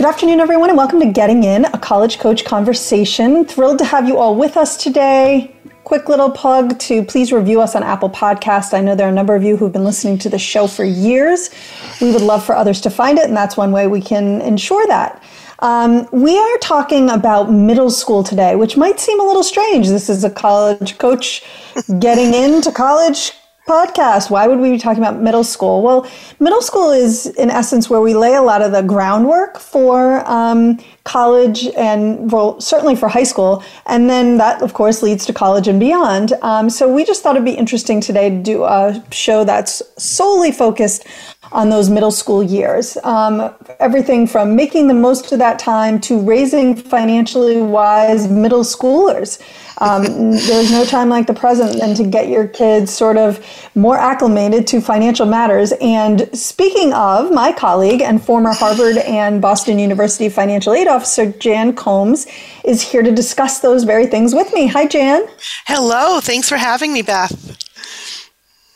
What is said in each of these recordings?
Good afternoon, everyone, and welcome to Getting In, a college coach conversation. Thrilled to have you all with us today. Quick little plug to please review us on Apple Podcast. I know there are a number of you who've been listening to the show for years. We would love for others to find it, and that's one way we can ensure that. Um, we are talking about middle school today, which might seem a little strange. This is a college coach getting into college podcast. Why would we be talking about middle school? Well, middle school is, in essence, where we lay a lot of the groundwork for um, college and, well, certainly for high school. And then that, of course, leads to college and beyond. Um, so we just thought it'd be interesting today to do a show that's solely focused on those middle school years. Um, everything from making the most of that time to raising financially wise middle schoolers. Um, there's no time like the present than to get your kids sort of more acclimated to financial matters. And speaking of, my colleague and former Harvard and Boston University financial aid officer, Jan Combs, is here to discuss those very things with me. Hi, Jan. Hello. Thanks for having me, Beth.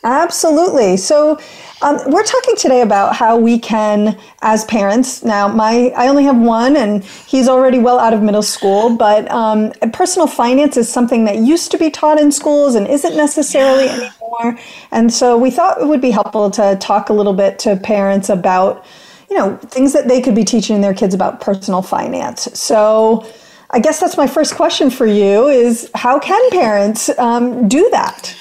Absolutely. So, um, we're talking today about how we can, as parents, now my I only have one, and he's already well out of middle school. But um, personal finance is something that used to be taught in schools and isn't necessarily anymore. And so we thought it would be helpful to talk a little bit to parents about, you know, things that they could be teaching their kids about personal finance. So. I guess that's my first question for you: is how can parents um, do that?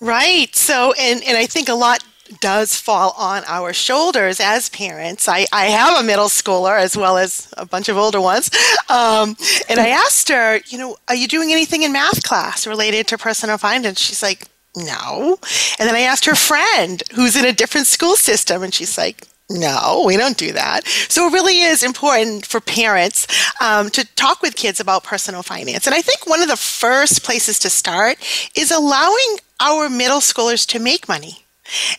Right. So, and and I think a lot does fall on our shoulders as parents. I, I have a middle schooler as well as a bunch of older ones. Um, and I asked her, you know, are you doing anything in math class related to personal finance? She's like, no. And then I asked her friend who's in a different school system, and she's like, no, we don't do that. So it really is important for parents um, to talk with kids about personal finance. And I think one of the first places to start is allowing our middle schoolers to make money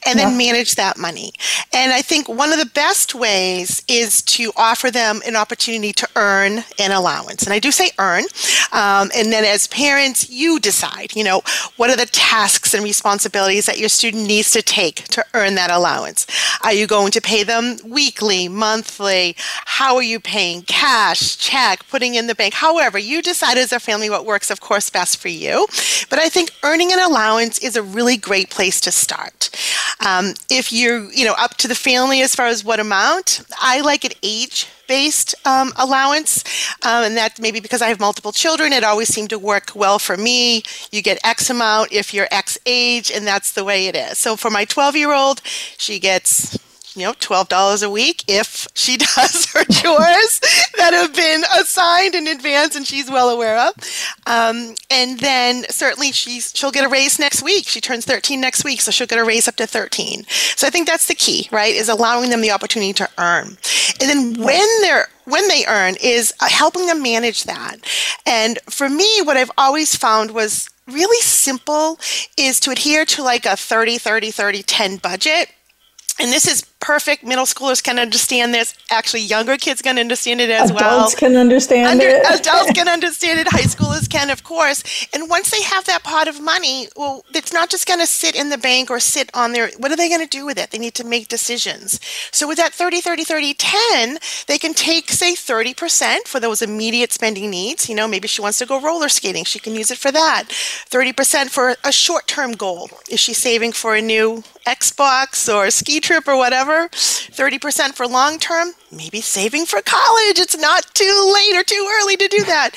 and then manage that money. And I think one of the best ways is to offer them an opportunity to earn an allowance. And I do say earn. Um, and then as parents, you decide, you know, what are the tasks and responsibilities that your student needs to take to earn that allowance? Are you going to pay them weekly, monthly? How are you paying? Cash, check, putting in the bank? However, you decide as a family what works, of course, best for you. But I think earning an allowance is a really great place to start. Um, if you're, you know, up to the family as far as what amount, I like an age based um, allowance. Um, and that maybe because I have multiple children, it always seemed to work well for me. You get X amount if you're X age, and that's the way it is. So for my 12 year old, she gets you know, $12 a week if she does her chores that have been assigned in advance and she's well aware of. Um, and then certainly she's, she'll get a raise next week. She turns 13 next week, so she'll get a raise up to 13. So I think that's the key, right? Is allowing them the opportunity to earn. And then when they're when they earn is uh, helping them manage that. And for me, what I've always found was really simple is to adhere to like a 30 30 30 10 budget and this is perfect. Middle schoolers can understand this. Actually, younger kids can understand it as adults well. Adults can understand Under, it. adults can understand it. High schoolers can, of course. And once they have that pot of money, well, it's not just going to sit in the bank or sit on their. What are they going to do with it? They need to make decisions. So with that 30, 30, 30, 10, they can take, say, 30% for those immediate spending needs. You know, maybe she wants to go roller skating. She can use it for that. 30% for a short term goal. Is she saving for a new Xbox or a ski trip or whatever? 30% for long term, maybe saving for college. It's not too late or too early to do that.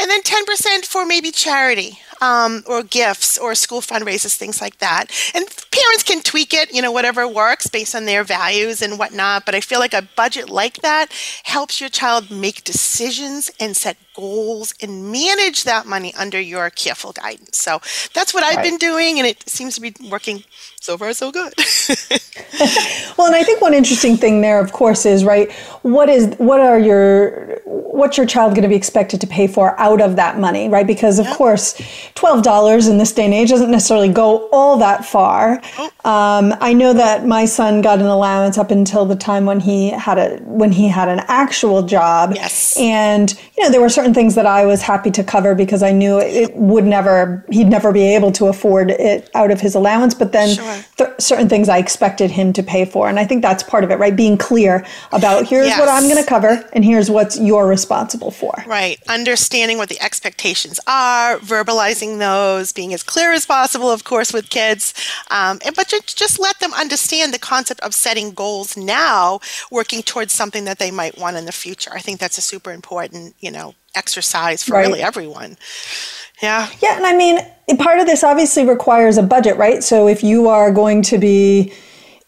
And then 10% for maybe charity um, or gifts or school fundraisers, things like that. And parents can tweak it, you know, whatever works based on their values and whatnot. But I feel like a budget like that helps your child make decisions and set goals and manage that money under your careful guidance. So that's what I've right. been doing, and it seems to be working so far so good. well, and I think one interesting thing there, of course, is right. What is what are your what's your child going to be expected to pay for out of that money, right? Because of course, twelve dollars in this day and age doesn't necessarily go all that far. Um, I know that my son got an allowance up until the time when he had a when he had an actual job. Yes. And you know, there were certain things that I was happy to cover because I knew it would never he'd never be able to afford it out of his allowance. But then Sure. th- certain things I expected him to pay for, and I think that's part of it, right? Being clear about here's what I'm going to cover, and here's what you're responsible for. Right. Understanding what the expectations are, verbalizing those, being as clear as possible, of course, with kids. Um, and, but ju- just let them understand the concept of setting goals now, working towards something that they might want in the future. I think that's a super important, you know, exercise for Right. really everyone. Yeah. Yeah, and I mean, part of this obviously requires a budget, right? So if you are going to be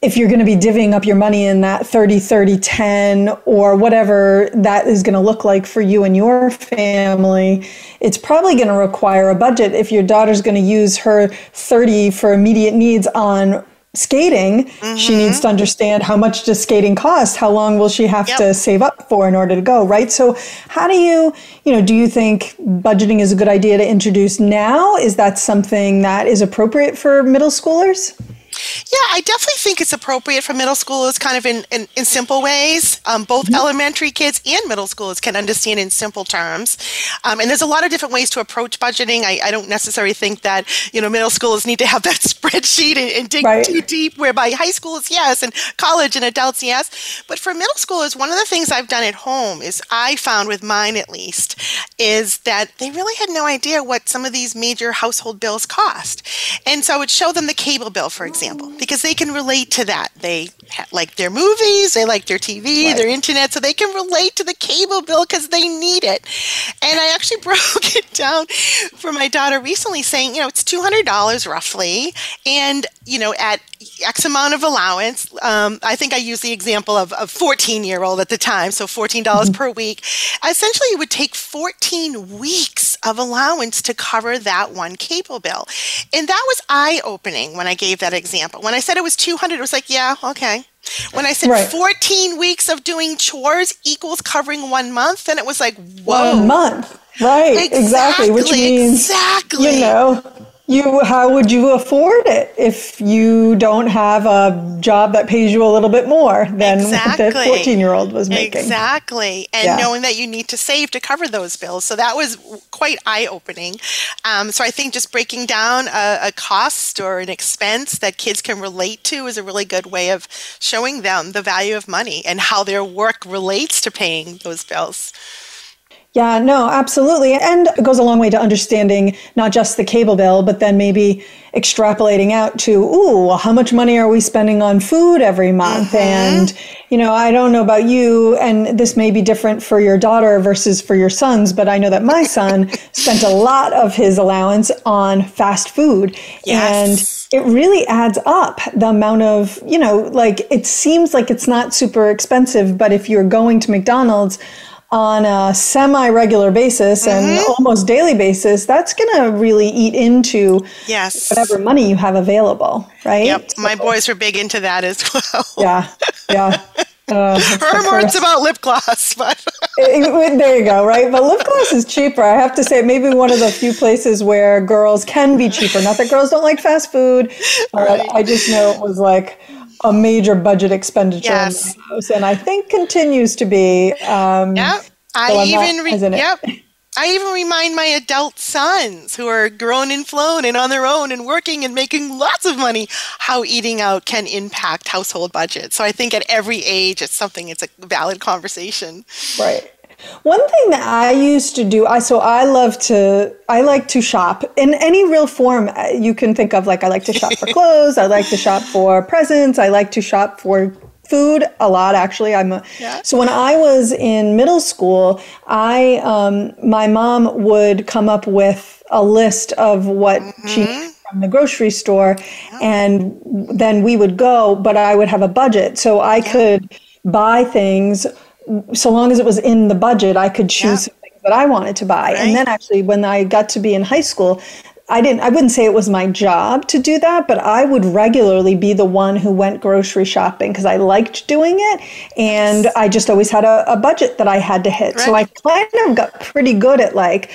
if you're going to be divvying up your money in that 30 30 10 or whatever that is going to look like for you and your family it's probably going to require a budget. If your daughter's going to use her 30 for immediate needs on skating she needs to mm-hmm. understand how much does skating cost? How long will she have Yep. to save up for in order to go right? So how do you you know do you think budgeting is a good idea to introduce now? Is that something that is appropriate for middle schoolers Yeah, I definitely think it's appropriate for middle schoolers, kind of in, in, in simple ways. Um, both elementary kids and middle schoolers can understand in simple terms. Um, and there's a lot of different ways to approach budgeting. I, I don't necessarily think that, you know, middle schoolers need to have that spreadsheet and, and dig Right. too deep, whereby high schoolers, yes, and college and adults, yes. But for middle schoolers, one of the things I've done at home is I found with mine at least is that they really had no idea what some of these major household bills cost. And so I would show them the cable bill, for example, because they can relate to that. They ha- like their movies, they like their TV, their internet, so they can relate to the cable bill because they need it. And I actually broke it down for my daughter recently, saying, you know, it's $200 roughly. And, you know, at X amount of allowance. Um, I think I used the example of a 14 year old at the time, so $14 per week. Essentially, it would take 14 weeks of allowance to cover that one cable bill. And that was eye opening when I gave that example. When I said it was 200, it was like, yeah, okay. When I said Right. 14 weeks of doing chores equals covering one month, then it was like, whoa. one month right exactly, which means exactly. you know you how would you afford it if you don't have a job that pays you a little bit more than what Exactly. the 14 year old was making Exactly. And Yeah. knowing that you need to save to cover those bills. So that was quite eye opening. Um, so I think just breaking down a, a cost or an expense that kids can relate to is a really good way of showing them the value of money and how their work relates to paying those bills. Yeah, no, absolutely. And it goes a long way to understanding not just the cable bill, but then maybe extrapolating out to, ooh, well, how much money are we spending on food every month? Mm-hmm. And, you know, I don't know about you, and this may be different for your daughter versus for your sons, but I know that my son spent a lot of his allowance on fast food. Yes. And it really adds up the amount of, you know, like it seems like it's not super expensive, but if you're going to McDonald's, on a semi regular basis and Mm-hmm. almost daily basis, that's going to really eat into Yes. whatever money you have available, right? Yep. My boys were big into that as well. Yeah, yeah. Uh, Her it's about lip gloss, but it- there you go, right? But lip gloss is cheaper. I have to say, maybe one of the few places where girls can be cheaper. Not that girls don't like fast food, but I just know it was like a major budget expenditure Yes. house, and I think continues to be. Um, Yep. I So I'm not even re- as in it. yep. I even remind my adult sons who are grown and flown and on their own and working and making lots of money how eating out can impact household budgets. So I think at every age it's something it's a valid conversation. Right. One thing that I used to do, I so I love to, I like to shop in any real form uh, you can think of. Like I like to shop for clothes, I like to shop for presents, I like to shop for food a lot. Actually, I'm a, Yeah. so when I was in middle school, I um, my mom would come up with a list of what she needed from the grocery store, and then we would go. But I would have a budget, so I could buy things so long as it was in the budget, I could choose Yeah. things that I wanted to buy. Right. And then actually, when I got to be in high school, I didn't I wouldn't say it was my job to do that, but I would regularly be the one who went grocery shopping because I liked doing it and I just always had a, a budget that I had to hit. Right. So I kind of got pretty good at like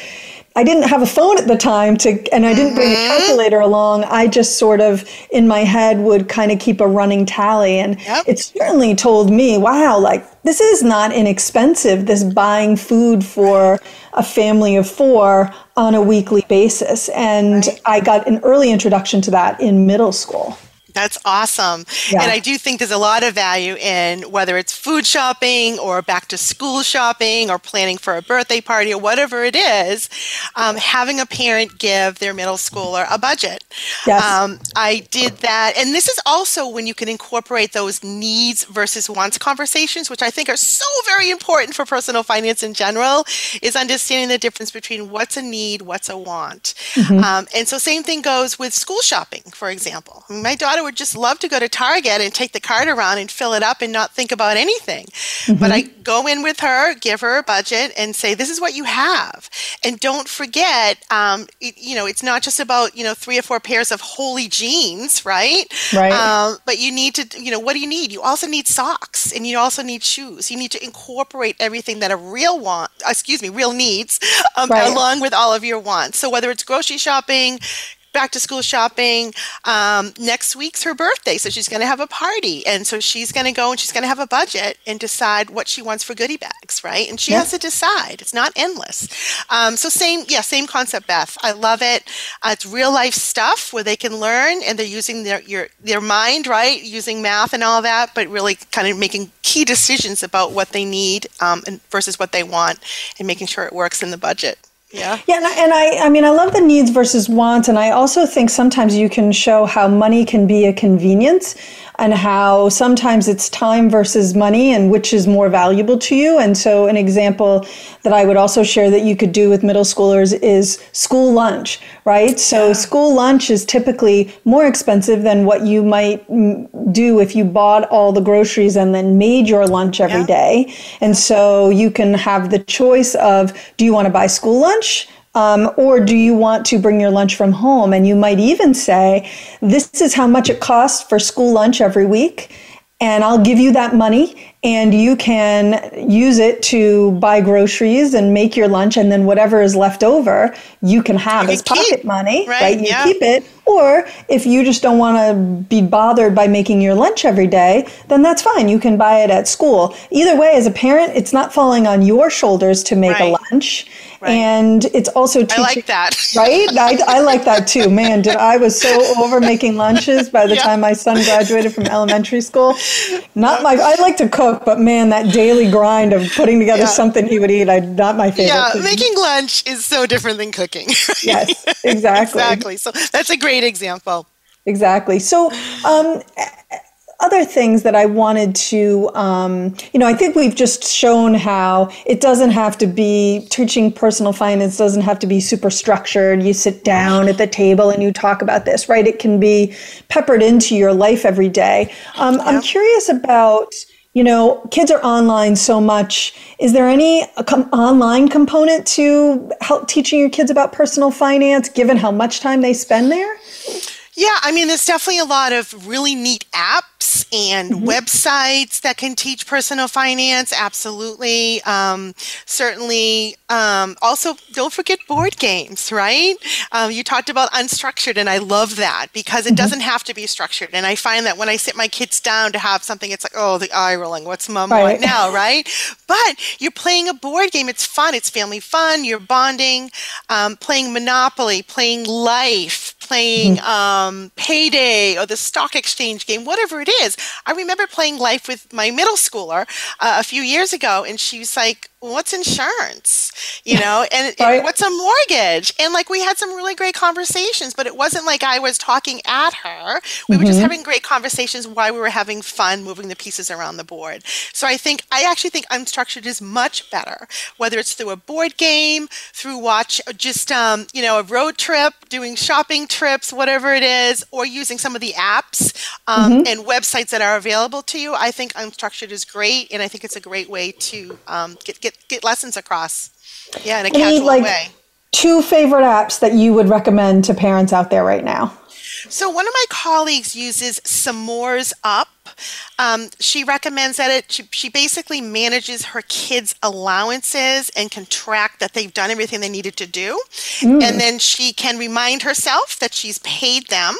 I didn't have a phone at the time to, and I didn't bring a mm-hmm. calculator along. I just sort of in my head would kind of keep a running tally. And yep. it certainly told me, wow, like this is not inexpensive, this buying food for a family of four on a weekly basis. And right. I got an early introduction to that in middle school. That's awesome. Yeah. And I do think there's a lot of value in whether it's food shopping or back to school shopping or planning for a birthday party or whatever it is, um, having a parent give their middle schooler a budget. Yes. Um, I did that. And this is also when you can incorporate those needs versus wants conversations, which I think are so very important for personal finance in general, is understanding the difference between what's a need, what's a want. Mm-hmm. Um, and so, same thing goes with school shopping, for example. My daughter would just love to go to Target and take the cart around and fill it up and not think about anything. Mm-hmm. But I go in with her, give her a budget, and say, "This is what you have." And don't forget, um, it, you know, it's not just about you know three or four pairs of holy jeans, right? Right. Um, but you need to, you know, what do you need? You also need socks, and you also need shoes. You need to incorporate everything that a real want, excuse me, real needs, um, right. along with all of your wants. So whether it's grocery shopping, back to school shopping. Um, next week's her birthday, so she's going to have a party. And so she's going to go and she's going to have a budget and decide what she wants for goodie bags, right? And she yeah. has to decide. It's not endless. Um, so, same, yeah, same concept, Beth. I love it. Uh, it's real life stuff where they can learn and they're using their, your, their mind, right? Using math and all that, but really kind of making key decisions about what they need um, and versus what they want and making sure it works in the budget. Yeah. Yeah. And I, and I, I mean, I love the needs versus wants. And I also think sometimes you can show how money can be a convenience and how sometimes it's time versus money and which is more valuable to you. And so, an example that I would also share that you could do with middle schoolers is school lunch, right? So, yeah. school lunch is typically more expensive than what you might do if you bought all the groceries and then made your lunch every yeah. day. And so, you can have the choice of do you want to buy school lunch? Um, or do you want to bring your lunch from home? And you might even say, This is how much it costs for school lunch every week, and I'll give you that money and you can use it to buy groceries and make your lunch and then whatever is left over you can have you as pocket keep, money right, right? you yeah. keep it. Or if you just don't want to be bothered by making your lunch every day then that's fine. You can buy it at school. Either way as a parent it's not falling on your shoulders to make right. a lunch. Right. and it's also teaching, I like that. Right? I, I like that too. Man did I was so over making lunches by the yeah. time my son graduated from elementary school. Not my I like to cook cook, but man, that daily grind of putting together yeah. something he would eat, I not my favorite. Yeah, thing. making lunch is so different than cooking. yes, exactly. exactly. So that's a great example. Exactly. So, um, other things that I wanted to, um, you know, I think we've just shown how it doesn't have to be teaching personal finance doesn't have to be super structured. You sit down at the table and you talk about this, right? It can be peppered into your life every day. Um, yeah. I'm curious about you know, kids are online so much. Is there any uh, com- online component to help teaching your kids about personal finance, given how much time they spend there? Yeah, I mean, there's definitely a lot of really neat apps and mm-hmm. websites that can teach personal finance. Absolutely. Um, certainly. Um, also, don't forget board games, right? Um, you talked about unstructured, and I love that because it mm-hmm. doesn't have to be structured. And I find that when I sit my kids down to have something, it's like, oh, the eye rolling. What's mom right. want now, right? But you're playing a board game. It's fun. It's family fun. You're bonding, um, playing Monopoly, playing Life playing um, Payday or the stock exchange game, whatever it is. I remember playing Life with my middle schooler uh, a few years ago, and she was like, what's insurance you know and, right. what's a mortgage and like we had some really great conversations but it wasn't like i was talking at her we mm-hmm. were just mm-hmm. having great conversations while we were having fun moving the pieces around the board so i think i actually think unstructured is much better whether it's through a board game through watch just um, you know a road trip doing shopping trips whatever it is or using some of the apps um, mm-hmm. and websites that are available to you i think unstructured is great and i think it's a great way to um, get, get get get lessons across. Yeah, in a casual like, way. two favorite apps that you would recommend to parents out there right now. So, one of my colleagues uses S'mores Up. Um, she recommends that it, she, she basically manages her kids' allowances and can track that they've done everything they needed to do. Mm. And then she can remind herself that she's paid them.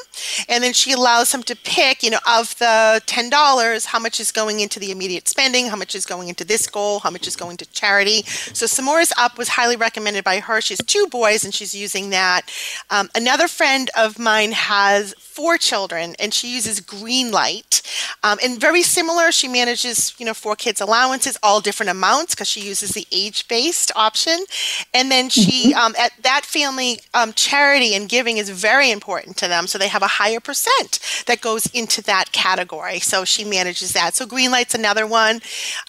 And then she allows them to pick, you know, of the $10, how much is going into the immediate spending, how much is going into this goal, how much is going to charity. So S'mores Up was highly recommended by her. She has two boys and she's using that. Um, another friend of mine has four children and she uses Greenlight. Um, and very similar, she manages, you know, four kids' allowances, all different amounts because she uses the age-based option. And then she, mm-hmm. um, at that family, um, charity and giving is very important to them. So they have a higher percent that goes into that category. So she manages that. So Greenlight's another one.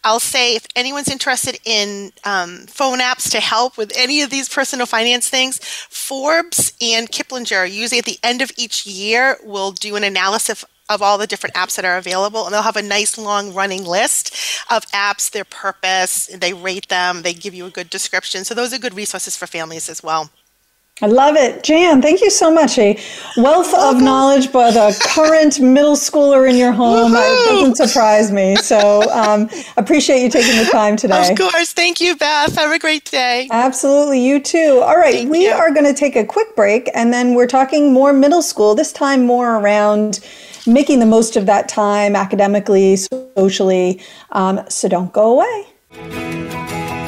I'll say if anyone's interested in um, phone apps to help with any of these personal finance things, Forbes and Kiplinger usually at the end of each year will do an analysis of all the different apps that are available and they'll have a nice long running list of apps their purpose they rate them they give you a good description so those are good resources for families as well I love it. Jan, thank you so much. A wealth of knowledge, but a current middle schooler in your home doesn't surprise me. So um, appreciate you taking the time today. Of course. Thank you, Beth. Have a great day. Absolutely. You too. All right. Thank we you. are going to take a quick break and then we're talking more middle school, this time more around making the most of that time academically, socially. Um, so don't go away.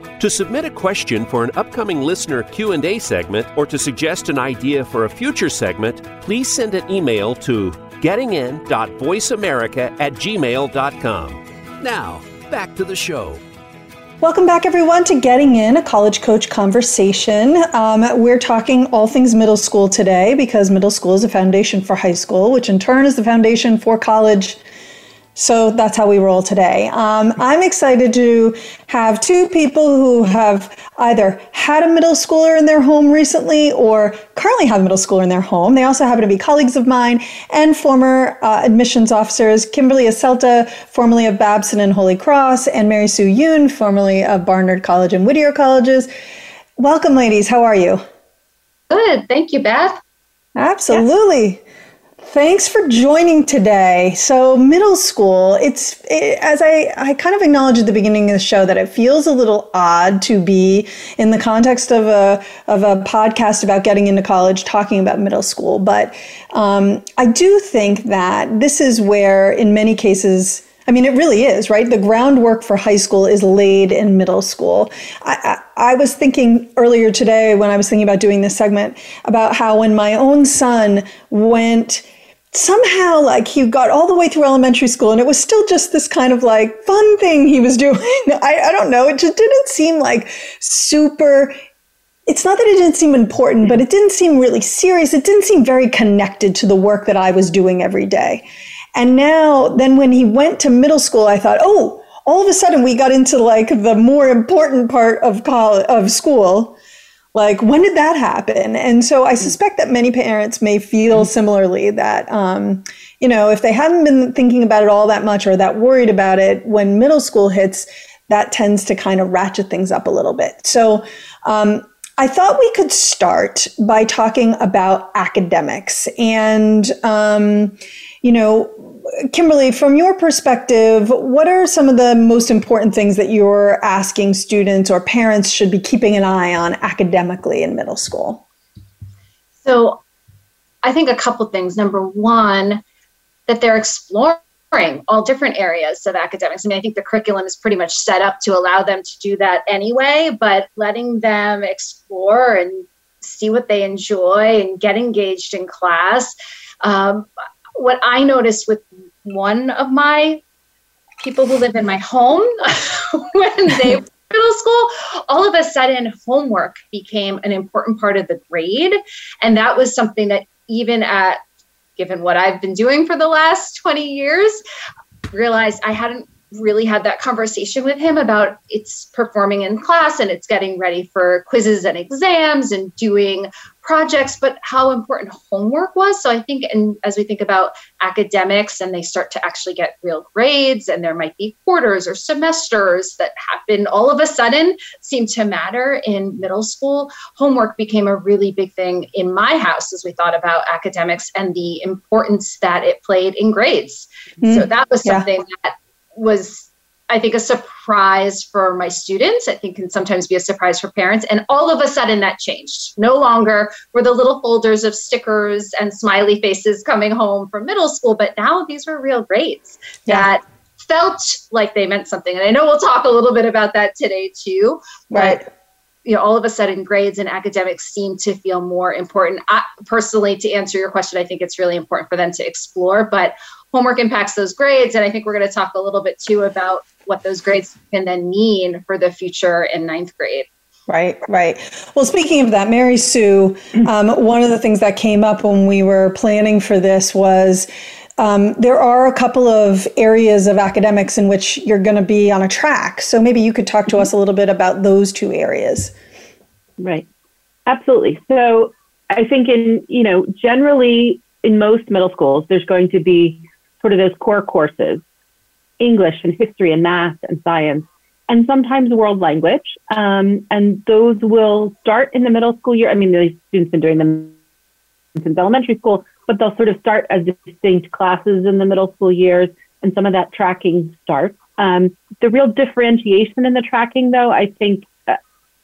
To submit a question for an upcoming listener Q&A segment or to suggest an idea for a future segment, please send an email to gettingin.voiceamerica at gmail.com. Now, back to the show. Welcome back, everyone, to Getting In, a college coach conversation. Um, we're talking all things middle school today because middle school is a foundation for high school, which in turn is the foundation for college so that's how we roll today. Um, I'm excited to have two people who have either had a middle schooler in their home recently or currently have a middle schooler in their home. They also happen to be colleagues of mine and former uh, admissions officers Kimberly Acelta, formerly of Babson and Holy Cross, and Mary Sue Yoon, formerly of Barnard College and Whittier Colleges. Welcome, ladies. How are you? Good. Thank you, Beth. Absolutely. Thanks for joining today. So, middle school, it's it, as I, I kind of acknowledged at the beginning of the show that it feels a little odd to be in the context of a of a podcast about getting into college talking about middle school. But um, I do think that this is where, in many cases, I mean, it really is, right? The groundwork for high school is laid in middle school. I, I, I, was thinking earlier today when I was thinking about doing this segment about how when my own son went, somehow like he got all the way through elementary school and it was still just this kind of like fun thing he was doing. I, I don't know. It just didn't seem like super it's not that it didn't seem important, but it didn't seem really serious. It didn't seem very connected to the work that I was doing every day. And now, then when he went to middle school, I thought, oh, all of a sudden we got into like the more important part of college, of school. Like, when did that happen? And so I suspect that many parents may feel similarly that, um, you know, if they haven't been thinking about it all that much or that worried about it, when middle school hits, that tends to kind of ratchet things up a little bit. So, um, I thought we could start by talking about academics and, um, you know, Kimberly, from your perspective, what are some of the most important things that you're asking students or parents should be keeping an eye on academically in middle school? So, I think a couple things. Number one, that they're exploring all different areas of academics. I mean, I think the curriculum is pretty much set up to allow them to do that anyway, but letting them explore and see what they enjoy and get engaged in class. Um, what I noticed with one of my people who live in my home when they were middle school, all of a sudden homework became an important part of the grade. And that was something that even at given what I've been doing for the last 20 years, realized I hadn't really had that conversation with him about it's performing in class and it's getting ready for quizzes and exams and doing projects, but how important homework was. So I think, and as we think about academics and they start to actually get real grades, and there might be quarters or semesters that happen all of a sudden seem to matter in middle school, homework became a really big thing in my house as we thought about academics and the importance that it played in grades. Mm, so that was something yeah. that was I think a surprise for my students. I think can sometimes be a surprise for parents. And all of a sudden that changed. No longer were the little folders of stickers and smiley faces coming home from middle school, but now these were real grades yeah. that felt like they meant something. And I know we'll talk a little bit about that today too. Right. But you know, all of a sudden grades and academics seem to feel more important. I, personally, to answer your question, I think it's really important for them to explore, but homework impacts those grades. And I think we're going to talk a little bit too about what those grades can then mean for the future in ninth grade. Right, right. Well, speaking of that, Mary Sue, um, one of the things that came up when we were planning for this was um, there are a couple of areas of academics in which you're going to be on a track. So maybe you could talk to us a little bit about those two areas. Right. Absolutely. So I think in, you know, generally in most middle schools, there's going to be sort of those core courses English and history and math and science, and sometimes world language. Um, and those will start in the middle school year. I mean, the students been doing them since elementary school, but they'll sort of start as distinct classes in the middle school years, and some of that tracking starts. Um, the real differentiation in the tracking, though, I think uh,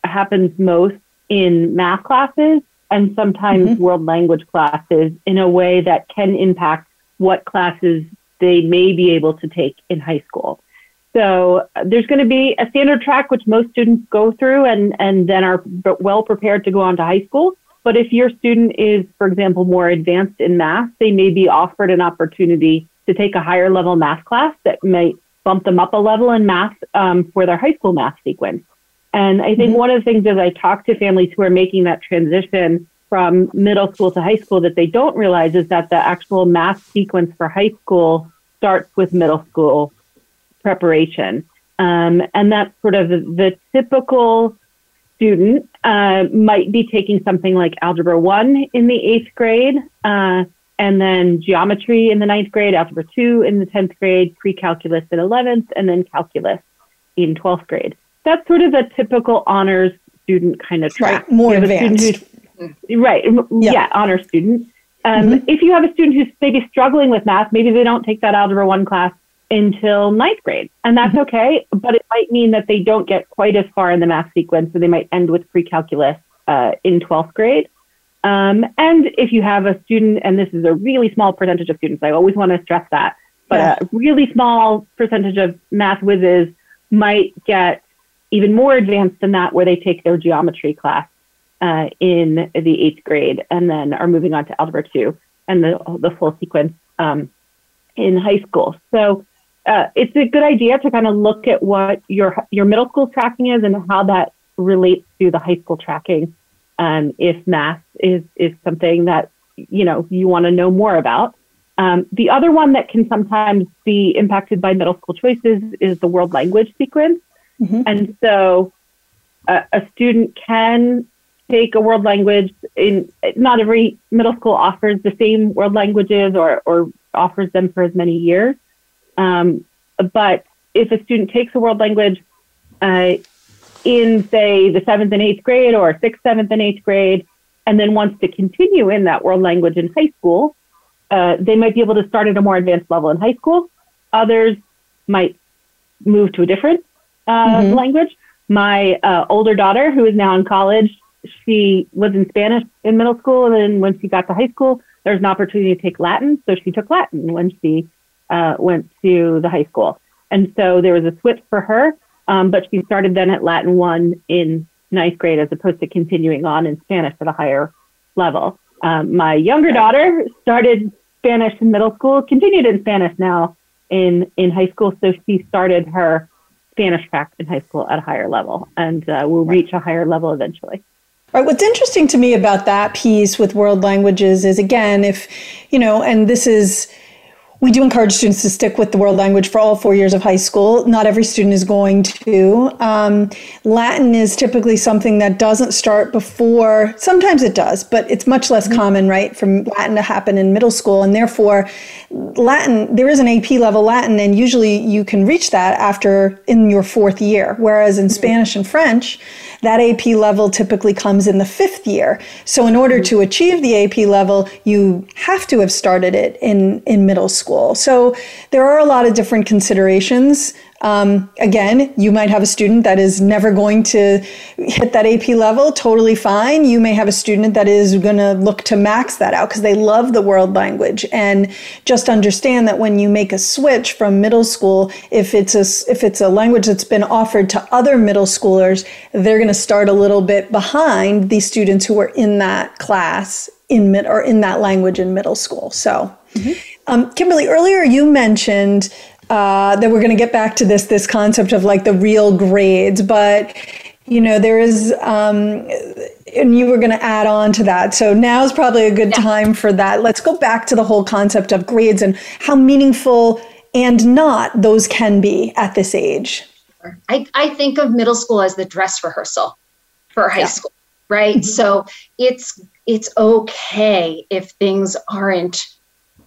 happens most in math classes and sometimes mm-hmm. world language classes in a way that can impact what classes they may be able to take in high school. So uh, there's going to be a standard track which most students go through and, and then are well prepared to go on to high school. But if your student is, for example, more advanced in math, they may be offered an opportunity to take a higher level math class that might bump them up a level in math um, for their high school math sequence. And I think mm-hmm. one of the things as I talk to families who are making that transition from middle school to high school that they don't realize is that the actual math sequence for high school starts with middle school preparation. Um, and that's sort of the, the typical student uh, might be taking something like Algebra 1 in the eighth grade, uh, and then geometry in the ninth grade, Algebra 2 in the 10th grade, pre calculus in 11th, and then calculus in 12th grade. That's sort of a typical honors student kind of track. Right, more advanced. Right. Yeah. yeah, honor student. Um, mm-hmm. If you have a student who's maybe struggling with math, maybe they don't take that Algebra 1 class until ninth grade, and that's mm-hmm. okay, but it might mean that they don't get quite as far in the math sequence, so they might end with pre-calculus uh, in 12th grade. Um, and if you have a student, and this is a really small percentage of students, I always want to stress that, but yeah. a really small percentage of math whizzes might get even more advanced than that, where they take their geometry class uh, in the eighth grade and then are moving on to Algebra 2 and the, the full sequence um, in high school. So uh, it's a good idea to kind of look at what your your middle school tracking is and how that relates to the high school tracking. Um, if math is is something that you know you want to know more about. Um, the other one that can sometimes be impacted by middle school choices is the world language sequence. Mm-hmm. And so uh, a student can take a world language in not every middle school offers the same world languages or, or offers them for as many years. Um, but if a student takes a world language uh, in, say, the seventh and eighth grade or sixth, seventh, and eighth grade, and then wants to continue in that world language in high school, uh, they might be able to start at a more advanced level in high school. Others might move to a different uh, mm-hmm. language. My uh, older daughter, who is now in college, she was in Spanish in middle school, and then when she got to high school, there was an opportunity to take Latin, so she took Latin when she uh, went to the high school. And so there was a switch for her, um, but she started then at Latin one in ninth grade as opposed to continuing on in Spanish at a higher level. Um, my younger daughter started Spanish in middle school, continued in Spanish now in in high school, so she started her Spanish track in high school at a higher level, and uh, will reach a higher level eventually. Right. What's interesting to me about that piece with world languages is again, if, you know, and this is we do encourage students to stick with the world language for all four years of high school. Not every student is going to. Um, Latin is typically something that doesn't start before, sometimes it does, but it's much less mm-hmm. common, right, for Latin to happen in middle school. And therefore, Latin, there is an AP level Latin, and usually you can reach that after in your fourth year. Whereas in mm-hmm. Spanish and French, that AP level typically comes in the fifth year. So in order mm-hmm. to achieve the AP level, you have to have started it in, in middle school school. So there are a lot of different considerations. Um, again, you might have a student that is never going to hit that AP level, totally fine. You may have a student that is going to look to max that out because they love the world language. And just understand that when you make a switch from middle school, if it's a, if it's a language that's been offered to other middle schoolers, they're going to start a little bit behind the students who are in that class in mid or in that language in middle school. So, mm-hmm. Um, Kimberly, earlier you mentioned uh, that we're going to get back to this this concept of like the real grades, but you know there is. Um, and you were going to add on to that. So now is probably a good yeah. time for that. Let's go back to the whole concept of grades and how meaningful and not those can be at this age. I, I think of middle school as the dress rehearsal for high yeah. school, right? Mm-hmm. So it's it's okay if things aren't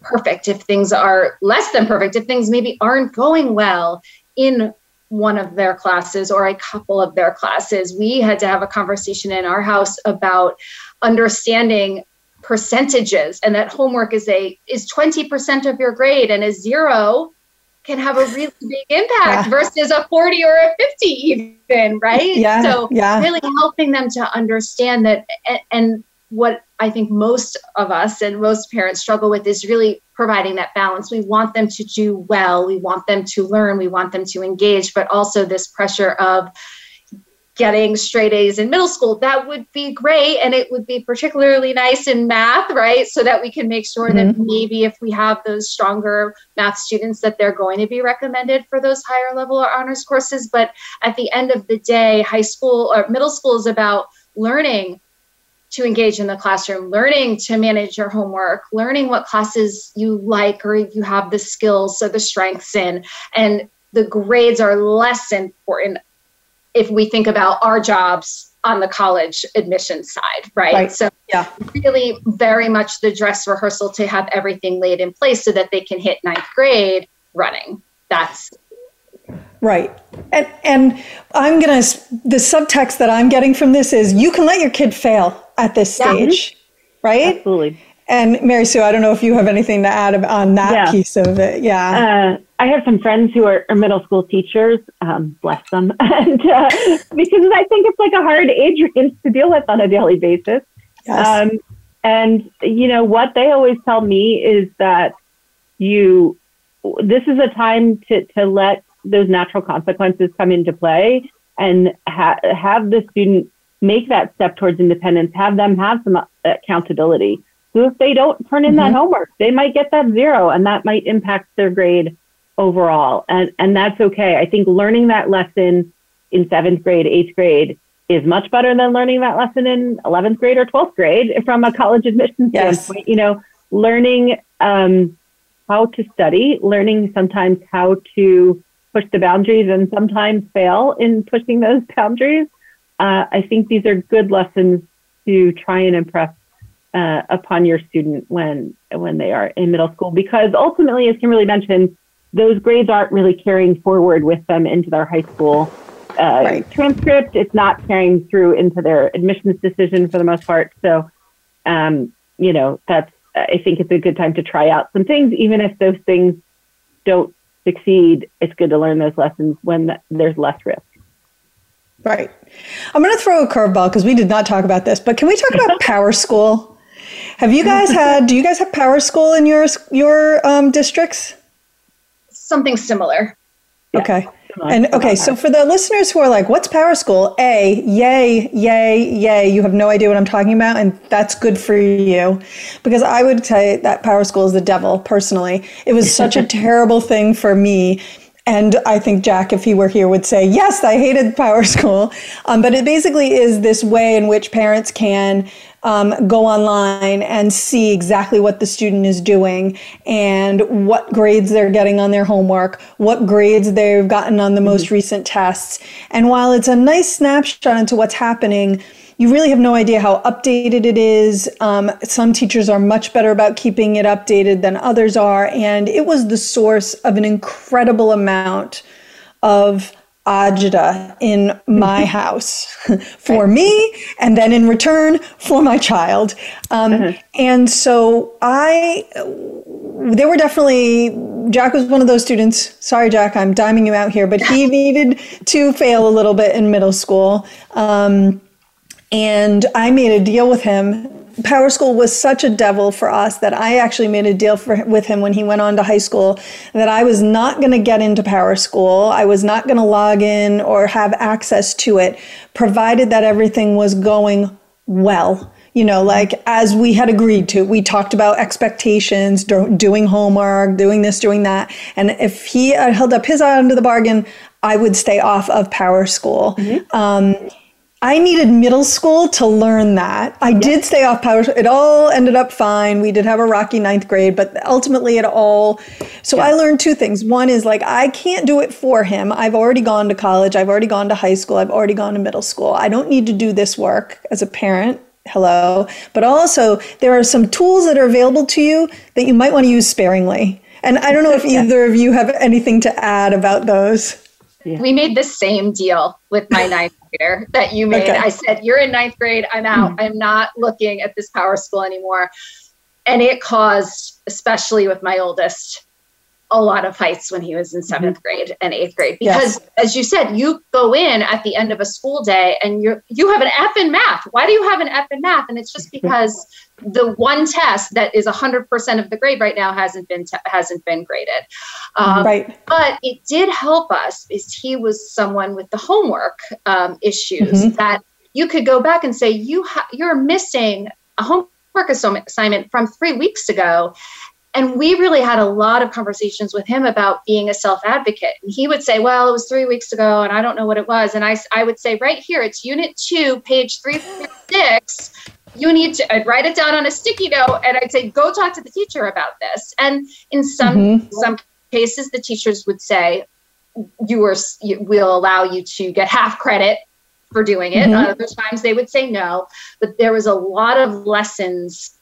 perfect, if things are less than perfect, if things maybe aren't going well in one of their classes or a couple of their classes. We had to have a conversation in our house about understanding percentages and that homework is a is 20% of your grade and a zero can have a really big impact yeah. versus a 40 or a 50 even right yeah so yeah. really helping them to understand that and, and what I think most of us and most parents struggle with is really providing that balance. We want them to do well, we want them to learn, we want them to engage, but also this pressure of getting straight A's in middle school. That would be great. And it would be particularly nice in math, right? So that we can make sure mm-hmm. that maybe if we have those stronger math students, that they're going to be recommended for those higher level or honors courses. But at the end of the day, high school or middle school is about learning to engage in the classroom, learning to manage your homework, learning what classes you like or you have the skills or the strengths in. And the grades are less important if we think about our jobs on the college admission side, right? right. So, yeah, really very much the dress rehearsal to have everything laid in place so that they can hit ninth grade running. That's Right. And and I'm going to the subtext that I'm getting from this is you can let your kid fail at this stage, yeah. right? Absolutely. And Mary Sue, I don't know if you have anything to add on that yeah. piece of it. Yeah. Uh, I have some friends who are, are middle school teachers, um, bless them, and uh, because I think it's like a hard age range to deal with on a daily basis. Yes. Um, and you know what they always tell me is that you, this is a time to to let those natural consequences come into play and ha- have the student make that step towards independence. Have them have some accountability so if they don't turn in mm-hmm. that homework, they might get that zero and that might impact their grade overall. And, and that's okay. I think learning that lesson in seventh grade, eighth grade is much better than learning that lesson in 11th grade or 12th grade from a college admission yes. standpoint. You know, learning um, how to study, learning sometimes how to push the boundaries and sometimes fail in pushing those boundaries. Uh, I think these are good lessons to try and impress uh, upon your student when when they are in middle school because ultimately as kimberly mentioned those grades aren't really carrying forward with them into their high school uh, right. transcript. It's not carrying through into their admissions decision for the most part. So um, you know that's i think it's a good time to try out some things. Even if those things don't succeed it's good to learn those lessons when there's less risk Right. I'm going to throw a curveball because we did not talk about this, but can we talk about Power School? Have you guys had? Do you guys have Power School in your your um, districts? Something similar. Okay. And okay, so for the listeners who are like, what's Power School? A, yay, yay, yay. You have no idea what I'm talking about, and that's good for you. Because I would say that Power School is the devil, personally. It was such a terrible thing for me. And I think Jack, if he were here, would say, yes, I hated Power School. Um, but it basically is this way in which parents can um, go online and see exactly what the student is doing and what grades they're getting on their homework, what grades they've gotten on the most mm-hmm. recent tests. And while it's a nice snapshot into what's happening, you really have no idea how updated it is. Um, some teachers are much better about keeping it updated than others are. And it was the source of an incredible amount of ajita in my house for me and then in return for my child um, uh-huh. and so i there were definitely jack was one of those students sorry jack i'm diming you out here but he needed to fail a little bit in middle school um, and i made a deal with him Power School was such a devil for us that I actually made a deal for, with him when he went on to high school that I was not going to get into Power School. I was not going to log in or have access to it, provided that everything was going well. You know, like as we had agreed to, we talked about expectations, doing homework, doing this, doing that. And if he held up his end of the bargain, I would stay off of Power School. Mm-hmm. Um, I needed middle school to learn that. I yep. did stay off power. It all ended up fine. We did have a rocky ninth grade, but ultimately it all. So I learned two things. One is like, I can't do it for him. I've already gone to college. I've already gone to high school. I've already gone to middle school. I don't need to do this work as a parent. Hello. But also, there are some tools that are available to you that you might want to use sparingly. And I don't know if either of you have anything to add about those. Yeah. We made the same deal with my ninth grader that you made. Okay. I said, You're in ninth grade. I'm out. Mm-hmm. I'm not looking at this power school anymore. And it caused, especially with my oldest, a lot of fights when he was in 7th mm-hmm. grade and eighth grade because yes. as you said you go in at the end of a school day and you you have an f in math why do you have an f in math and it's just because the one test that is 100% of the grade right now hasn't been te- hasn't been graded um, right but it did help us is he was someone with the homework um, issues mm-hmm. that you could go back and say you ha- you're missing a homework assignment from three weeks ago and we really had a lot of conversations with him about being a self advocate. And he would say, Well, it was three weeks ago and I don't know what it was. And I, I would say, Right here, it's unit two, page 336. You need to I'd write it down on a sticky note and I'd say, Go talk to the teacher about this. And in some, mm-hmm. some cases, the teachers would say, you are, we'll allow you to get half credit for doing it. Mm-hmm. Other times they would say no, but there was a lot of lessons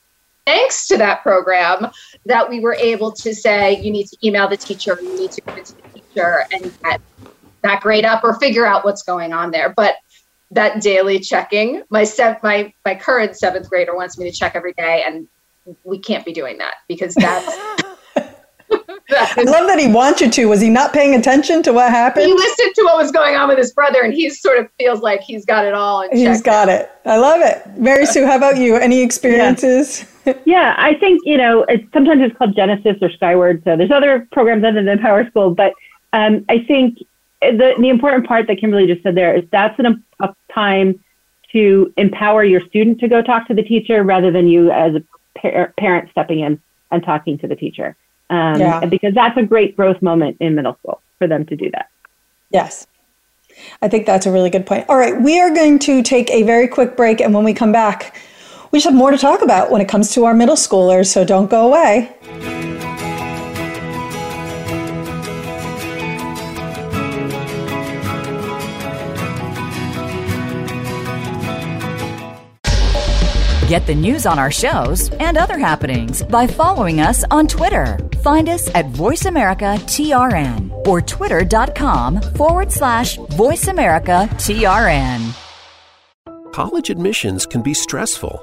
thanks to that program that we were able to say you need to email the teacher you need to go to the teacher and get that grade up or figure out what's going on there but that daily checking my sev- my my current seventh grader wants me to check every day and we can't be doing that because that's I love that he wants you to. Was he not paying attention to what happened? He listened to what was going on with his brother, and he sort of feels like he's got it all. He's got it. I love it. Mary Sue, how about you? Any experiences? Yeah, yeah I think you know. It's, sometimes it's called Genesis or Skyward. So there's other programs other than Power School, but um, I think the the important part that Kimberly just said there is that's an, a time to empower your student to go talk to the teacher rather than you as a par- parent stepping in and talking to the teacher. Um, yeah. Because that's a great growth moment in middle school for them to do that. Yes. I think that's a really good point. All right, we are going to take a very quick break, and when we come back, we just have more to talk about when it comes to our middle schoolers, so don't go away. Get the news on our shows and other happenings by following us on Twitter. Find us at VoiceAmericaTRN or twitter.com forward slash VoiceAmericaTRN. College admissions can be stressful,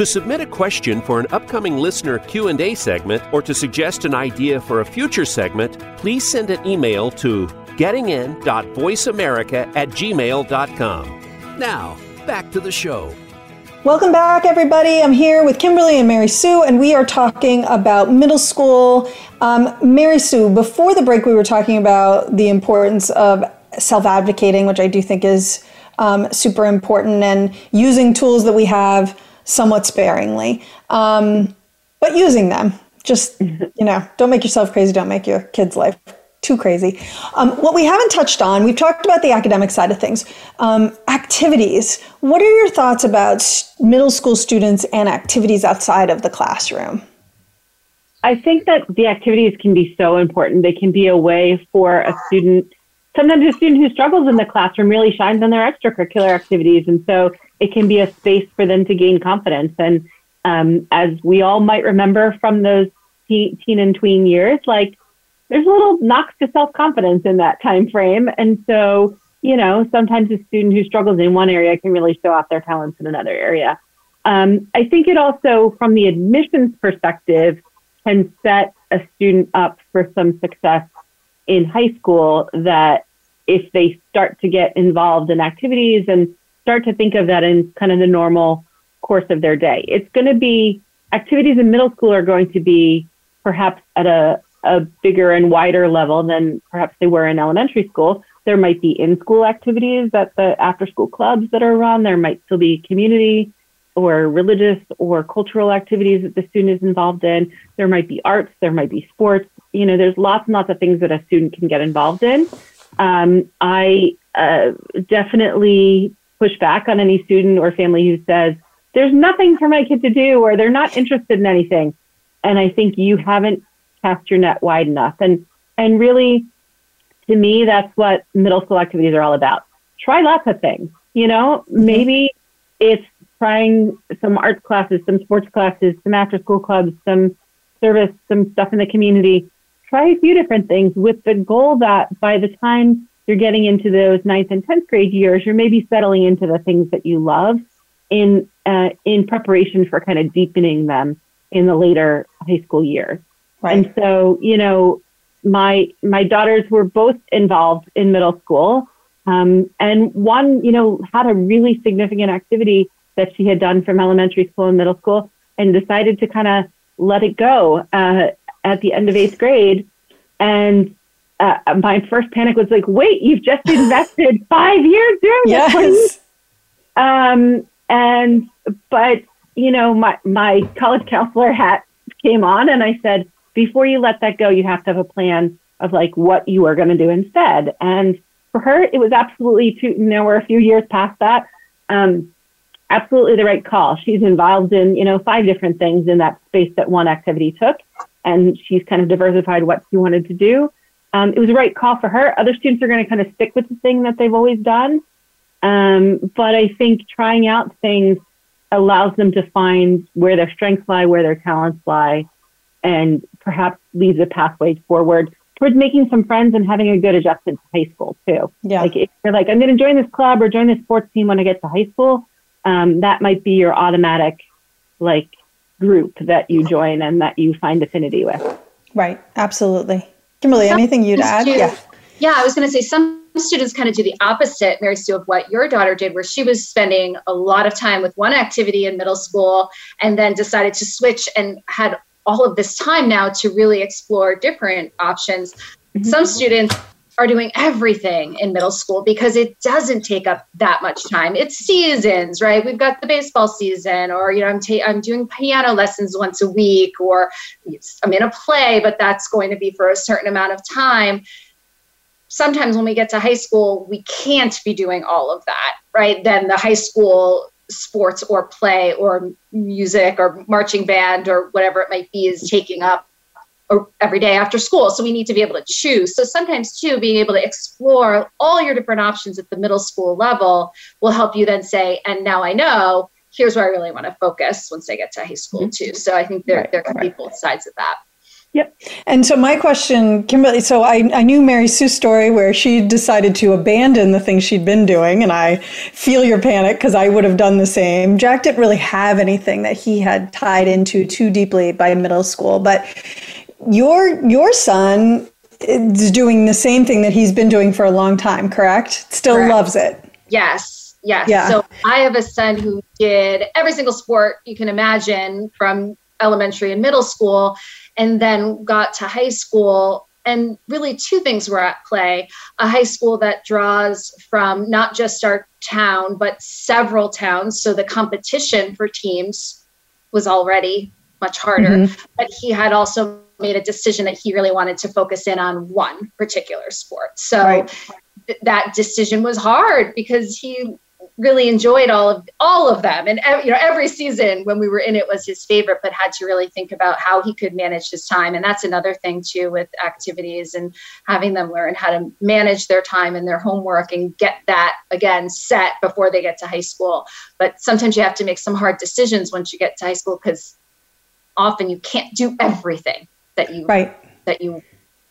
To submit a question for an upcoming listener Q&A segment or to suggest an idea for a future segment, please send an email to gettingin.voiceamerica at gmail.com. Now, back to the show. Welcome back, everybody. I'm here with Kimberly and Mary Sue, and we are talking about middle school. Um, Mary Sue, before the break, we were talking about the importance of self advocating, which I do think is um, super important, and using tools that we have somewhat sparingly, um, but using them. Just, you know, don't make yourself crazy. Don't make your kid's life too crazy. Um, what we haven't touched on, we've talked about the academic side of things. Um, activities. What are your thoughts about middle school students and activities outside of the classroom? I think that the activities can be so important. They can be a way for a student, sometimes a student who struggles in the classroom really shines on their extracurricular activities. And so it can be a space for them to gain confidence. And um, as we all might remember from those teen, teen and tween years, like there's a little knocks to self confidence in that time frame. And so, you know, sometimes a student who struggles in one area can really show off their talents in another area. Um, I think it also, from the admissions perspective, can set a student up for some success in high school that if they start to get involved in activities and start to think of that in kind of the normal course of their day. It's going to be activities in middle school are going to be perhaps at a, a bigger and wider level than perhaps they were in elementary school. There might be in school activities at the after school clubs that are run. There might still be community or religious or cultural activities that the student is involved in. There might be arts, there might be sports. You know, there's lots and lots of things that a student can get involved in. Um, I uh, definitely push back on any student or family who says, there's nothing for my kid to do or they're not interested in anything. And I think you haven't cast your net wide enough. And, and really, to me, that's what middle school activities are all about. Try lots of things. You know, mm-hmm. maybe it's trying some arts classes, some sports classes, some after school clubs, some service, some stuff in the community. Try a few different things with the goal that by the time you're getting into those ninth and 10th grade years, you're maybe settling into the things that you love in, uh, in preparation for kind of deepening them in the later high school years. Right. And so, you know, my, my daughters were both involved in middle school. Um, and one, you know, had a really significant activity that she had done from elementary school and middle school and decided to kind of let it go uh, at the end of eighth grade. And uh, my first panic was like, wait, you've just invested five years doing yes. this. Um, and, but, you know, my, my college counselor hat came on and I said, before you let that go, you have to have a plan of like what you are going to do instead. And for her, it was absolutely two, you know, we're a few years past that. Um, absolutely the right call. She's involved in, you know, five different things in that space that one activity took. And she's kind of diversified what she wanted to do. Um, it was the right call for her. Other students are going to kind of stick with the thing that they've always done. Um, but I think trying out things allows them to find where their strengths lie, where their talents lie, and perhaps leaves a pathway forward towards making some friends and having a good adjustment to high school too. Yeah. Like if you're like, I'm going to join this club or join this sports team when I get to high school, um, that might be your automatic like group that you join and that you find affinity with. Right. Absolutely. Kimberly, anything you'd add? yeah. Yeah, I was going to say some students kind of do the opposite, Mary Sue, of what your daughter did, where she was spending a lot of time with one activity in middle school and then decided to switch and had all of this time now to really explore different options. Mm-hmm. Some students are doing everything in middle school because it doesn't take up that much time. It's seasons, right? We've got the baseball season, or you know, I'm ta- I'm doing piano lessons once a week, or I'm in a play, but that's going to be for a certain amount of time. Sometimes when we get to high school, we can't be doing all of that, right? Then the high school sports or play or music or marching band or whatever it might be is taking up every day after school. So we need to be able to choose. So sometimes, too, being able to explore all your different options at the middle school level will help you then say, and now I know, here's where I really want to focus once I get to high school, mm-hmm. too. So I think there, right, there can right. be both sides of that. Yep. And so my question, Kimberly, so I, I knew Mary Sue's story where she decided to abandon the things she'd been doing, and I feel your panic because I would have done the same. Jack didn't really have anything that he had tied into too deeply by middle school, but your your son is doing the same thing that he's been doing for a long time, correct? Still correct. loves it. Yes. Yes. Yeah. So I have a son who did every single sport you can imagine from elementary and middle school and then got to high school and really two things were at play a high school that draws from not just our town but several towns so the competition for teams was already much harder mm-hmm. but he had also made a decision that he really wanted to focus in on one particular sport. So right. th- that decision was hard because he really enjoyed all of all of them. And you know every season when we were in it was his favorite but had to really think about how he could manage his time. And that's another thing too with activities and having them learn how to manage their time and their homework and get that again set before they get to high school. But sometimes you have to make some hard decisions once you get to high school because often you can't do everything that you right. that you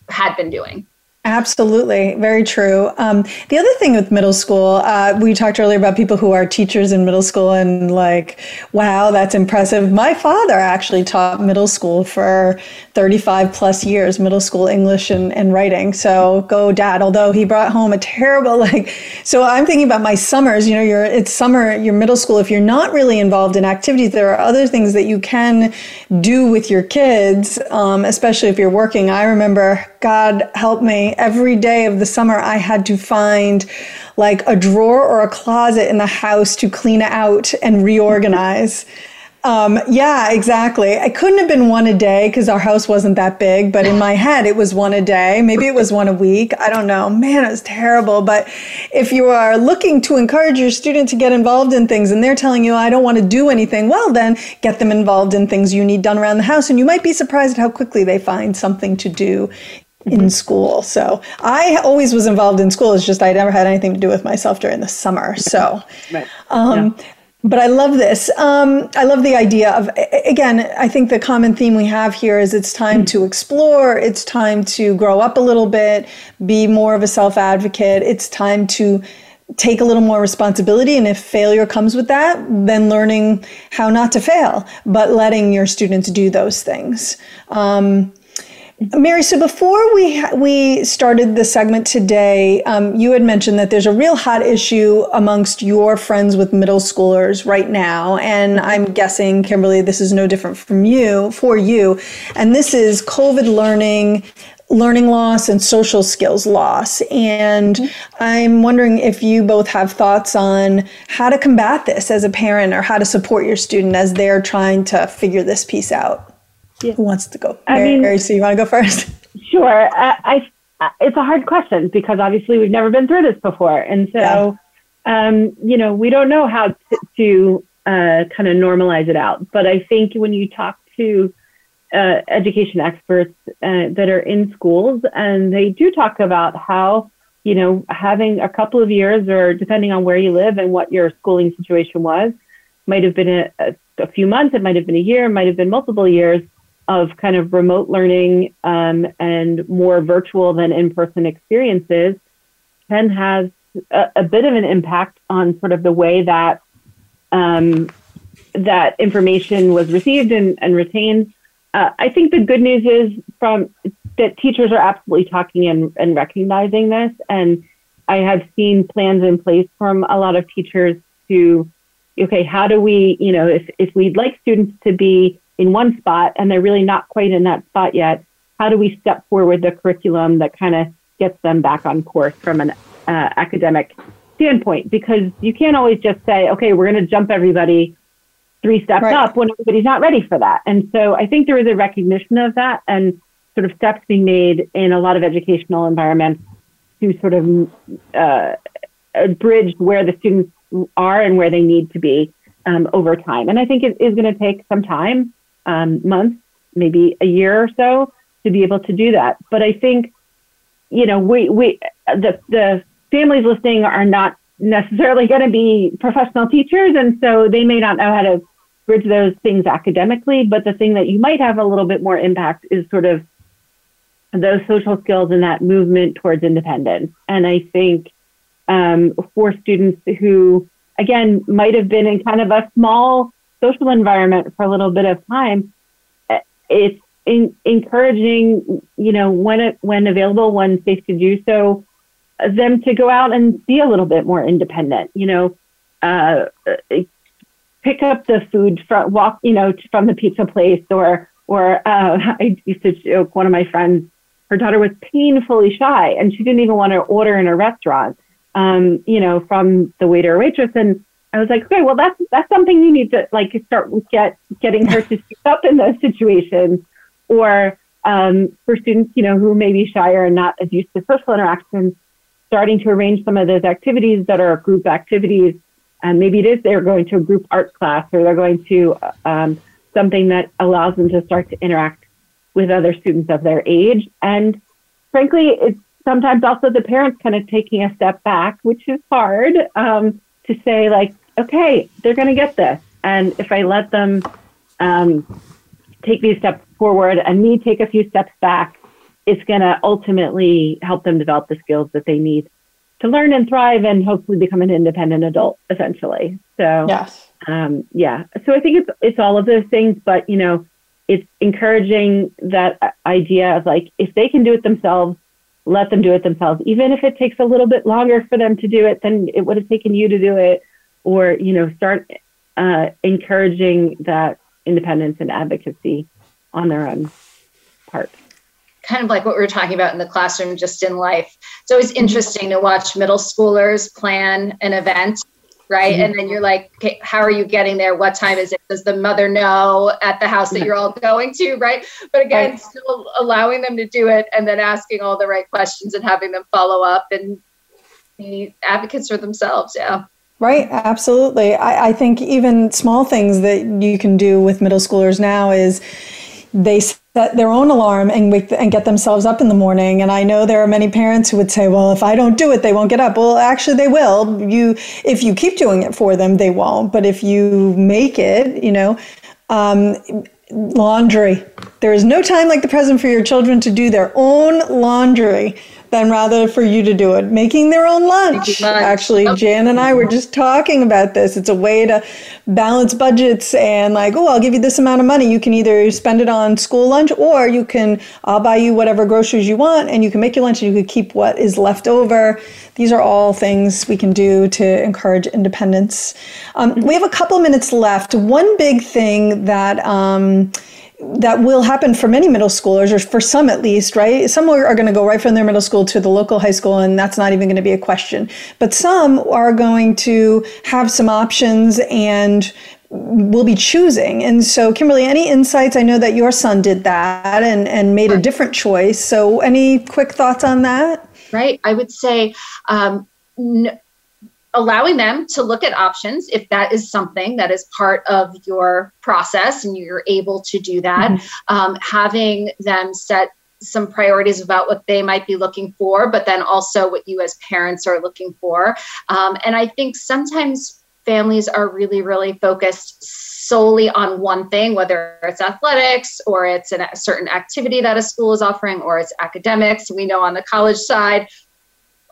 had been doing Absolutely, very true. Um, the other thing with middle school, uh, we talked earlier about people who are teachers in middle school and like, wow, that's impressive. My father actually taught middle school for 35 plus years, middle school English and, and writing. So go dad, although he brought home a terrible, like, so I'm thinking about my summers, you know, you're, it's summer, your middle school. If you're not really involved in activities, there are other things that you can do with your kids, um, especially if you're working. I remember, God help me, every day of the summer, I had to find like a drawer or a closet in the house to clean out and reorganize. Um, yeah, exactly. I couldn't have been one a day because our house wasn't that big, but in my head, it was one a day. Maybe it was one a week. I don't know. Man, it was terrible. But if you are looking to encourage your student to get involved in things and they're telling you, I don't want to do anything, well, then get them involved in things you need done around the house. And you might be surprised at how quickly they find something to do in mm-hmm. school. So I always was involved in school. It's just I never had anything to do with myself during the summer. So, right. um, yeah. but I love this. Um, I love the idea of, again, I think the common theme we have here is it's time to explore, it's time to grow up a little bit, be more of a self advocate, it's time to take a little more responsibility. And if failure comes with that, then learning how not to fail, but letting your students do those things. Um, Mary Sue before we we started the segment today, um, you had mentioned that there's a real hot issue amongst your friends with middle schoolers right now, and I'm guessing, Kimberly, this is no different from you for you, and this is COVID learning. Learning loss and social skills loss. And mm-hmm. I'm wondering if you both have thoughts on how to combat this as a parent or how to support your student as they're trying to figure this piece out. Yeah. Who wants to go? I Mary, mean, so you want to go first? Sure. I, I, it's a hard question because obviously we've never been through this before, and so yeah. um, you know we don't know how to, to uh, kind of normalize it out. But I think when you talk to uh, education experts uh, that are in schools, and they do talk about how you know having a couple of years, or depending on where you live and what your schooling situation was, might have been a, a, a few months, it might have been a year, it might have been multiple years of kind of remote learning um, and more virtual than in-person experiences can have a, a, bit of an impact on sort of the way that um, that information was received and, and retained. Uh, I think the good news is from that teachers are absolutely talking and, and recognizing this, and I have seen plans in place from a lot of teachers to, okay, how do we, you know, if if we'd like students to be in one spot and they're really not quite in that spot yet, how do we step forward the curriculum that kind of gets them back on course from an uh, academic standpoint? Because you can't always just say, okay, we're going to jump everybody three steps right. up when everybody's not ready for that. And so I think there is a recognition of that and sort of steps being made in a lot of educational environments to sort of uh, bridge where the students are and where they need to be um, over time. And I think it is going to take some time um, months, maybe a year or so, to be able to do that. But I think, you know, we we the the families listening are not necessarily going to be professional teachers, and so they may not know how to bridge those things academically. But the thing that you might have a little bit more impact is sort of those social skills and that movement towards independence. And I think um, for students who, again, might have been in kind of a small social environment for a little bit of time, it's in, encouraging, you know, when it, when available, when safe to do so, them to go out and be a little bit more independent. You know, uh, pick up the food from walk, you know, from the pizza place, or or uh, I used to joke. One of my friends, her daughter was painfully shy, and she didn't even want to order in a restaurant. Um, you know, from the waiter or waitress, and I was like, okay, well, that's that's something you need to like start get getting her to speak up in those situations, or um, for students, you know, who may be shyer and not as used to social interactions, starting to arrange some of those activities that are group activities. And maybe it is they're going to a group art class or they're going to um, something that allows them to start to interact with other students of their age. And frankly, it's sometimes also the parents kind of taking a step back, which is hard. Um, to say like, okay, they're going to get this. And if I let them um, take these steps forward and me take a few steps back, it's going to ultimately help them develop the skills that they need to learn and thrive and hopefully become an independent adult essentially. So, yes. Um, yeah. So I think it's, it's all of those things, but you know, it's encouraging that idea of like, if they can do it themselves, let them do it themselves, even if it takes a little bit longer for them to do it than it would have taken you to do it, or you know, start uh, encouraging that independence and advocacy on their own part. Kind of like what we were talking about in the classroom, just in life. It's always interesting to watch middle schoolers plan an event right? Mm-hmm. And then you're like, okay, how are you getting there? What time is it? Does the mother know at the house that you're all going to, right? But again, right. still allowing them to do it and then asking all the right questions and having them follow up and be advocates for themselves. Yeah. Right, absolutely. I, I think even small things that you can do with middle schoolers now is they set their own alarm and wake and get themselves up in the morning. And I know there are many parents who would say, "Well, if I don't do it, they won't get up." Well, actually, they will. You, if you keep doing it for them, they won't. But if you make it, you know, um, laundry. There is no time like the present for your children to do their own laundry than rather for you to do it. Making their own lunch. Actually, Jan and I were just talking about this. It's a way to balance budgets and like, oh, I'll give you this amount of money. You can either spend it on school lunch or you can, I'll buy you whatever groceries you want and you can make your lunch and you can keep what is left over. These are all things we can do to encourage independence. Um, we have a couple minutes left. One big thing that, um, that will happen for many middle schoolers, or for some at least, right? Some are going to go right from their middle school to the local high school, and that's not even going to be a question. But some are going to have some options and will be choosing. And so, Kimberly, any insights? I know that your son did that and, and made a different choice. So, any quick thoughts on that? Right. I would say, um, n- allowing them to look at options if that is something that is part of your process and you're able to do that. Mm-hmm. um, having them set some priorities about what they might be looking for but then also what you as parents are looking for. Um, and i think sometimes families are really really focused solely on one thing whether it's athletics or it's a certain activity that a school is offering or it's academics. We know on the college side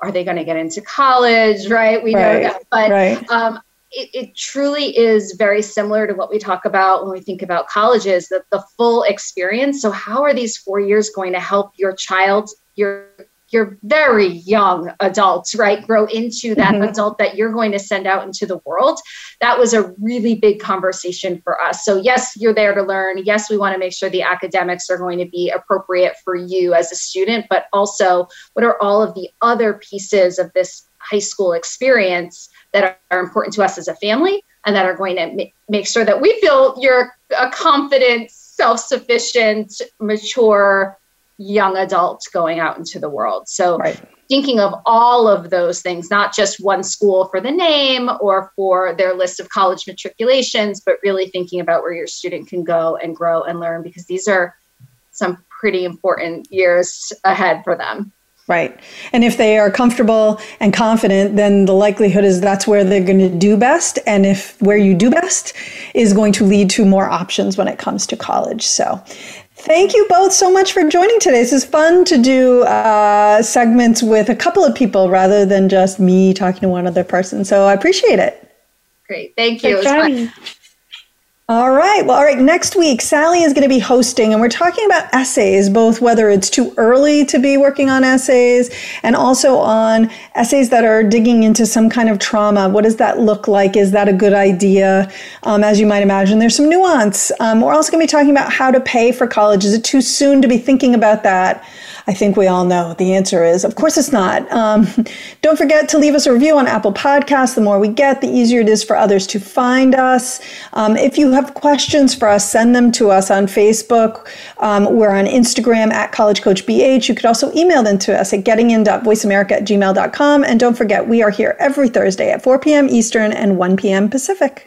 are they going to get into college right we right. know that but right. um, it, it, truly is very similar to what we talk about when we think about colleges that the full experience so how are these four years going to help your child your your very young adults, right, grow into that mm-hmm. adult that you're going to send out into the world. That was a really big conversation for us. So, yes, you're there to learn. Yes, we want to make sure the academics are going to be appropriate for you as a student, but also what are all of the other pieces of this high school experience that are important to us as a family and that are going to make sure that we feel you're a confident, self sufficient, mature, young adults going out into the world. So right. thinking of all of those things, not just one school for the name or for their list of college matriculations, but really thinking about where your student can go and grow and learn because these are some pretty important years ahead for them. Right. And if they are comfortable and confident, then the likelihood is that's where they're going to do best. And if where you do best is going to lead to more options when it comes to college. So Thank you both so much for joining today. This is fun to do uh, segments with a couple of people rather than just me talking to one other person. So I appreciate it. Great. Thank you. All right. Well, all right. Next week, Sally is going to be hosting, and we're talking about essays, both whether it's too early to be working on essays and also on essays that are digging into some kind of trauma. What does that look like? Is that a good idea? Um, as you might imagine, there's some nuance. Um, we're also going to be talking about how to pay for college. Is it too soon to be thinking about that? I think we all know the answer is, of course, it's not. Um, don't forget to leave us a review on Apple Podcasts. The more we get, the easier it is for others to find us. Um, if you have questions for us, send them to us on Facebook. Um, we're on Instagram at College Coach BH. You could also email them to us at gettingin.voiceamerica at gmail.com. And don't forget, we are here every Thursday at 4 p.m. Eastern and 1 p.m. Pacific.